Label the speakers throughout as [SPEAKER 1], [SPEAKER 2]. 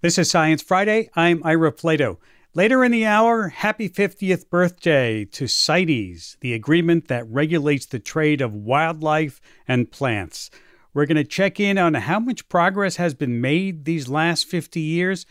[SPEAKER 1] This is Science Friday. I'm Ira Flatow. Later in the hour, happy 50th birthday to CITES, the agreement that regulates the trade of wildlife and plants. We're going to check in on how much progress has been made these last 50 years,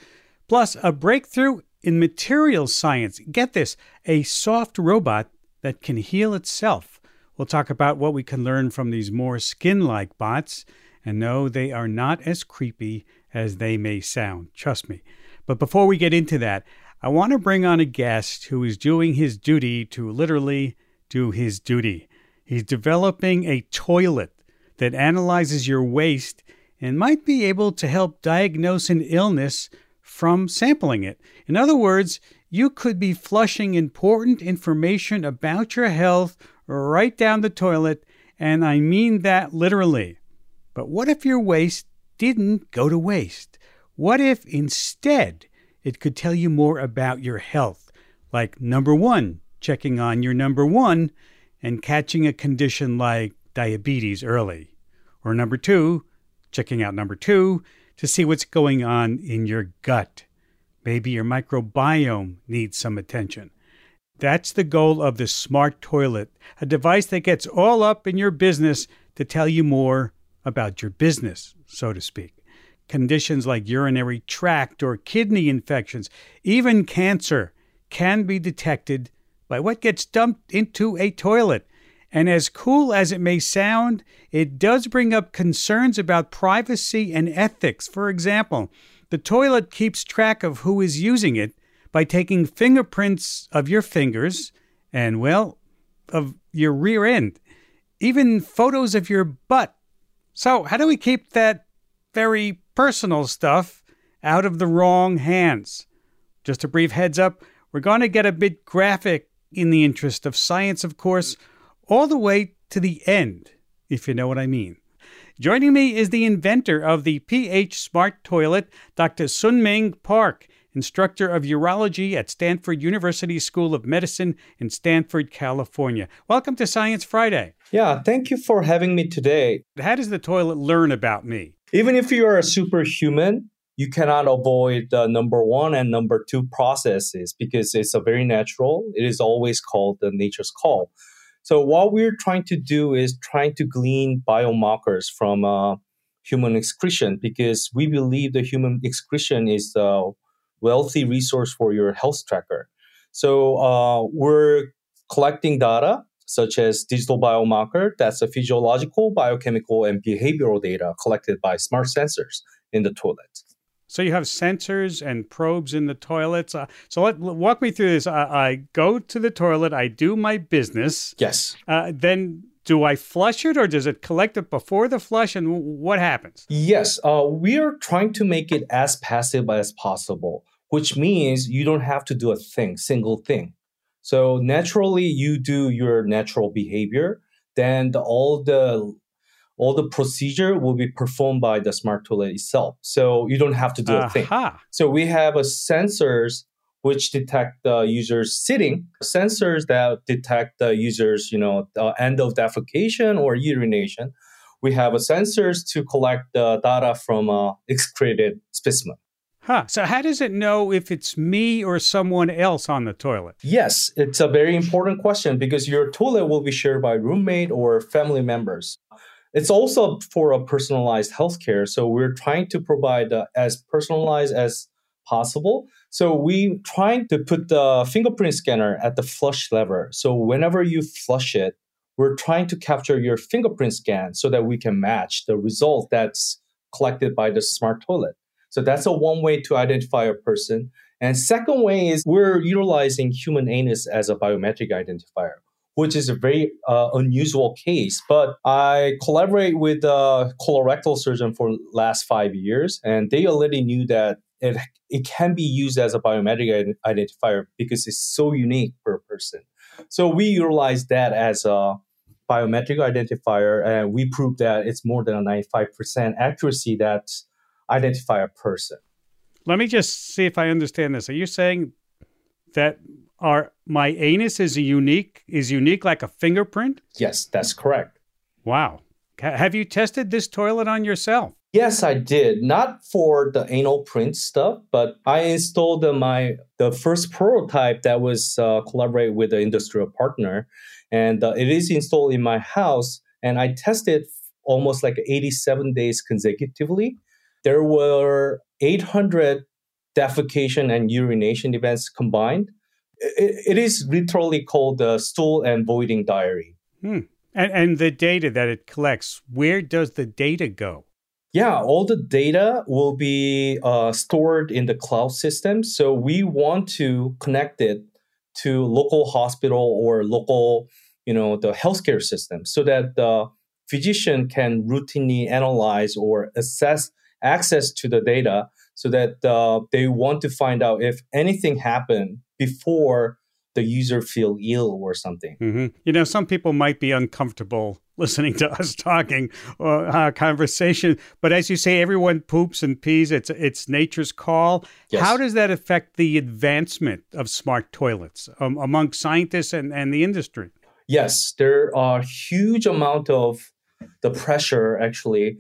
[SPEAKER 1] plus a breakthrough in materials science. Get this a soft robot that can heal itself. We'll talk about what we can learn from these more skin like bots. And no, they are not as creepy as they may sound. Trust me. But before we get into that, I want to bring on a guest who is doing his duty to literally do his duty. He's developing a toilet that analyzes your waste and might be able to help diagnose an illness from sampling it. In other words, you could be flushing important information about your health right down the toilet, and I mean that literally. But what if your waste didn't go to waste? What if instead it could tell you more about your health? Like number one, checking on your number one and catching a condition like diabetes early. Or number two, checking out number two to see what's going on in your gut. Maybe your microbiome needs some attention. That's the goal of the smart toilet, a device that gets all up in your business to tell you more about your business, so to speak. Conditions like urinary tract or kidney infections, even cancer, can be detected by what gets dumped into a toilet. And as cool as it may sound, it does bring up concerns about privacy and ethics. For example, the toilet keeps track of who is using it by taking fingerprints of your fingers and, well, of your rear end, even photos of your butt so, how do we keep that very personal stuff out of the wrong hands? Just a brief heads up we're going to get a bit graphic in the interest of science, of course, all the way to the end, if you know what I mean. Joining me is the inventor of the pH Smart Toilet, Dr. Seung-min Park instructor of urology at Stanford University School of Medicine in Stanford, California. Welcome to Science Friday.
[SPEAKER 2] Yeah, thank you for having me today.
[SPEAKER 1] How does the toilet learn about me?
[SPEAKER 2] Even if you are a superhuman, you cannot avoid the number one and number two processes because it's a very natural. It is always called the nature's call. So what we're trying to do is trying to glean biomarkers from uh, human excretion because we believe the human excretion is a wealthy resource for your health tracker. So uh, we're collecting data such as digital biomarker, that's a physiological, biochemical, and behavioral data collected by smart sensors in the toilet.
[SPEAKER 1] So you have sensors and probes in the toilets. Uh, so let, walk me through this. I, I, go to the toilet. I do my business.
[SPEAKER 2] Yes.
[SPEAKER 1] Uh, then do I flush it or does it collect it before the flush and what happens?
[SPEAKER 2] Yes, uh, we are trying to make it as passive as possible, which means you don't have to do a thing, single thing. So naturally, you do your natural behavior, then the, all the all the procedure will be performed by the smart toilet itself. So you don't have to do a thing. So we have a sensors which detect the user's sitting, sensors that detect the user's, you know, the end of defecation or urination. We have a sensors to collect the data from a excreted specimen.
[SPEAKER 1] Huh. So how does it know if it's me or someone else on the toilet?
[SPEAKER 2] Yes, it's a very important question because your toilet will be shared by roommate or family members. It's also for a personalized healthcare. So we're trying to provide uh, as personalized as possible. So we're trying to put the fingerprint scanner at the flush lever. So whenever you flush it, we're trying to capture your fingerprint scan so that we can match the result that's collected by the smart toilet. So that's a one way to identify a person. And second way is we're utilizing human anus as a biometric identifier, which is a very uh, unusual case. But I collaborate with a colorectal surgeon for last five years, and they already knew that it, it can be used as a biometric identifier because it's so unique per person. So we utilize that as a biometric identifier, and we proved that it's more than a 95% accuracy that identify a person.
[SPEAKER 1] Let me just see if I understand this. Are you saying that our my anus is unique is unique like a fingerprint?
[SPEAKER 2] Yes, that's correct.
[SPEAKER 1] Wow. Have you tested this toilet on yourself?
[SPEAKER 2] Yes, I did. Not for the anal print stuff, but I installed my the first prototype that was uh, collaborate with an industrial partner, and uh, it is installed in my house. And I tested almost like 87 days consecutively. There were 800 defecation and urination events combined. it, it is literally called the stool and voiding diary.
[SPEAKER 1] Hmm. And, and the data that it collects, where does the data go?
[SPEAKER 2] Yeah, all the data will be uh, stored in the cloud system. So we want to connect it to local hospital or local, you know, the healthcare system, so that the physician can routinely analyze or assess access to the data, so that uh, they want to find out if anything happened before the user feel ill or something.
[SPEAKER 1] Mm-hmm. You know, some people might be uncomfortable listening to us talking or uh, conversation, but as you say, everyone poops and pees. It's it's nature's call. Yes. How does that affect the advancement of smart toilets um, among scientists and, and the industry?
[SPEAKER 2] Yes, there are huge amount of the pressure actually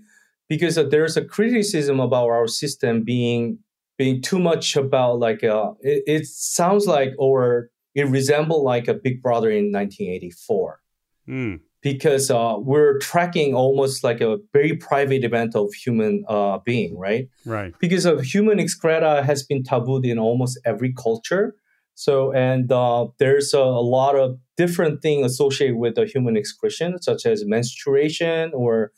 [SPEAKER 2] because there's a criticism about our system being being too much about like uh, it, it sounds like or it resembled like a Big Brother in 1984. Mm. Because uh, we're tracking almost like a very private event of human uh, being, right?
[SPEAKER 1] Right.
[SPEAKER 2] Because of human excreta has been tabooed in almost every culture. So, and uh, there's a, a, lot of different things associated with the human excretion, such as menstruation or.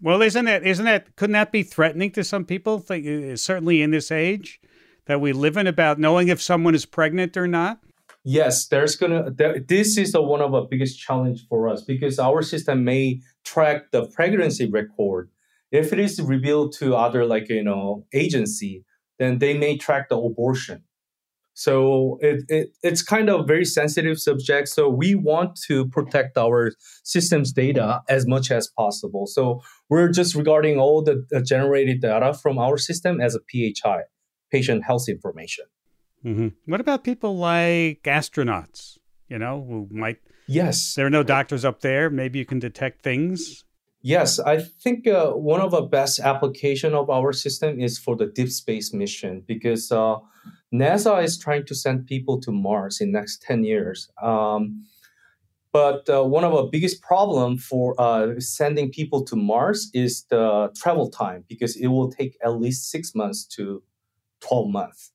[SPEAKER 1] Well, isn't that isn't that couldn't that be threatening to some people? Uh, certainly in this age that we live in, about knowing if someone is pregnant or not
[SPEAKER 2] yes, there's gonna. There, this is one of the biggest challenge for us because our system may track the pregnancy record. If it is revealed to other like you know agency, then they may track the abortion. So it, it it's kind of very sensitive subject. So we want to protect our system's data as much as possible. So we're just regarding all the, generated data from our system as a PHI, patient health information.
[SPEAKER 1] Mm-hmm. What about people like astronauts? You know, who might.
[SPEAKER 2] Yes.
[SPEAKER 1] There are no doctors up there. Maybe you can detect things.
[SPEAKER 2] Yes, I think uh, one of the best application of our system is for the deep space mission because uh, NASA is trying to send people to Mars in next ten years. Um, but uh, one of the biggest problem for uh, sending people to Mars is the travel time because it will take at least six months to twelve months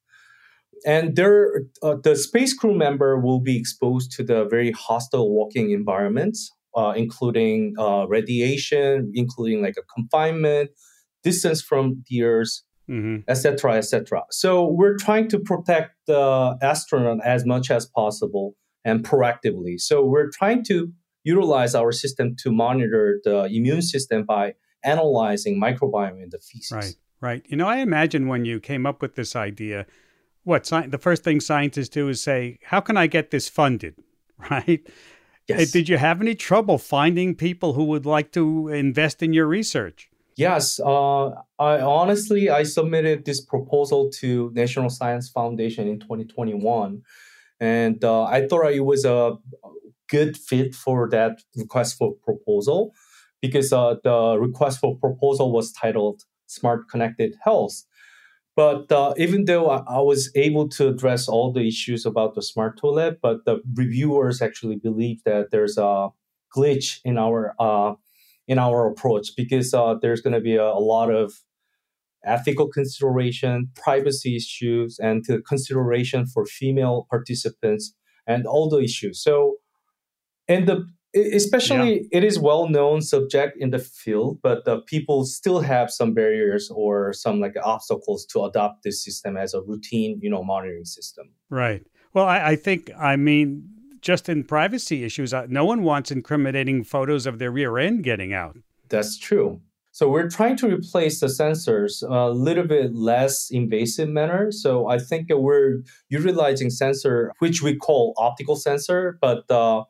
[SPEAKER 2] and there, uh, the space crew member will be exposed to the very hostile working environments, uh, including uh, radiation, including like a confinement, distance from the Earth, etc., mm-hmm. etc. Et so we're trying to protect the astronaut as much as possible and proactively. So we're trying to utilize our system to monitor the immune system by analyzing microbiome in the feces.
[SPEAKER 1] Right, right. You know, I imagine when you came up with this idea what sci- the first thing scientists do is say, "How can I get this funded?" Right? Yes. Did you have any trouble finding people who would like to invest in your research?
[SPEAKER 2] Yes, uh, I honestly I submitted this proposal to National Science Foundation in 2021, and uh, I thought it was a good fit for that request for proposal because uh, the request for proposal was titled "Smart Connected Health." But uh, even though I, I, was able to address all the issues about the smart toilet, but the reviewers actually believe that there's a glitch in our uh, in our approach because uh, there's going to be a, a, lot of ethical consideration, privacy issues, and consideration for female participants and all the issues. So, and the especially yeah. it is well known subject in the field but the people still have some barriers or some like obstacles to adopt this system as a routine you know monitoring system
[SPEAKER 1] right well i, I think i mean just in privacy issues uh, no one wants incriminating photos of their rear end getting out
[SPEAKER 2] that's true so we're trying to replace the sensors a little bit less invasive manner. So I think we're utilizing sensor, which we call optical sensor, but uh,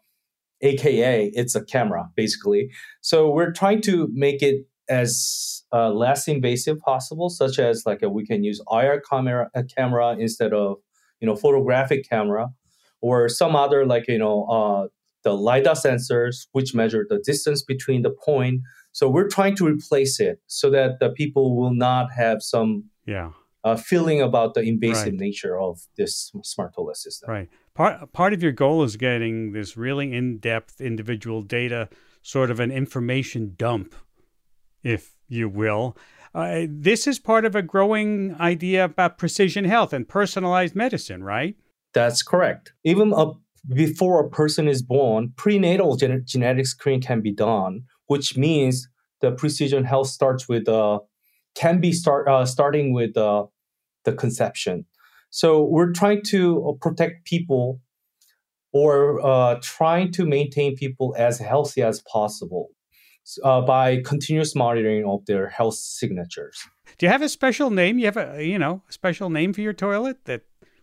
[SPEAKER 2] aka it's a camera basically so we're trying to make it as uh, less invasive possible such as like a, we can use ir camera a camera instead of you know photographic camera or some other like you know uh, the lidar sensors which measure the distance between the point So we're trying to replace it so that the people will not have some
[SPEAKER 1] yeah
[SPEAKER 2] uh, feeling about the invasive
[SPEAKER 1] Right.
[SPEAKER 2] nature of this smart toilet system.
[SPEAKER 1] Right. Part part of your goal is getting this really in depth individual data, sort of an information dump, if you will. Uh, this is part of a growing idea about precision health and personalized medicine, right?
[SPEAKER 2] That's correct. Even a, before a person is born, prenatal gen- genetic screen can be done, which means the precision health starts with uh, can be start uh, starting with uh, the conception. So we're trying to uh, protect people or uh, trying to maintain people as healthy as possible uh, by continuous monitoring of their health signatures.
[SPEAKER 1] Do you have a special name? You have a you know a special name for your toilet that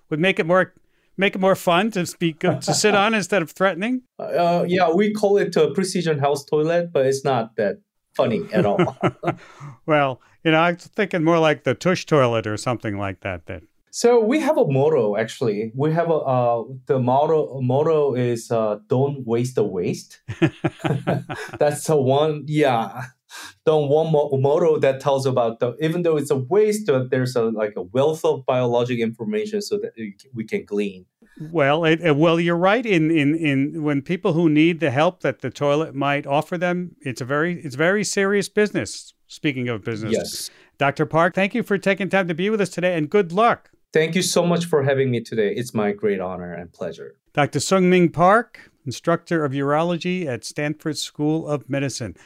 [SPEAKER 1] would make it more make it more fun to speak to sit on instead of threatening?
[SPEAKER 2] Uh, yeah, we call it a precision health toilet, but it's not that funny at all.
[SPEAKER 1] well, you know, I was thinking more like the tush toilet or something like that. That
[SPEAKER 2] so we have a motto actually. We have a uh, the motto motto is uh, "Don't waste the waste." That's the one. Yeah, the one mo- motto that tells about the even though it's a waste, uh, there's a like a wealth of biologic information so that we can- glean.
[SPEAKER 1] Well, it, uh, well, you're right. In, in in when people who need the help that the toilet might offer them, it's a very it's very serious business. Speaking of business,
[SPEAKER 2] Yes.
[SPEAKER 1] Dr. Park, thank you for taking time to be with us today, and good luck.
[SPEAKER 2] Thank you so much for having me today. It's my great honor and pleasure.
[SPEAKER 1] Dr. Seung-min Park, instructor of urology at Stanford School of Medicine.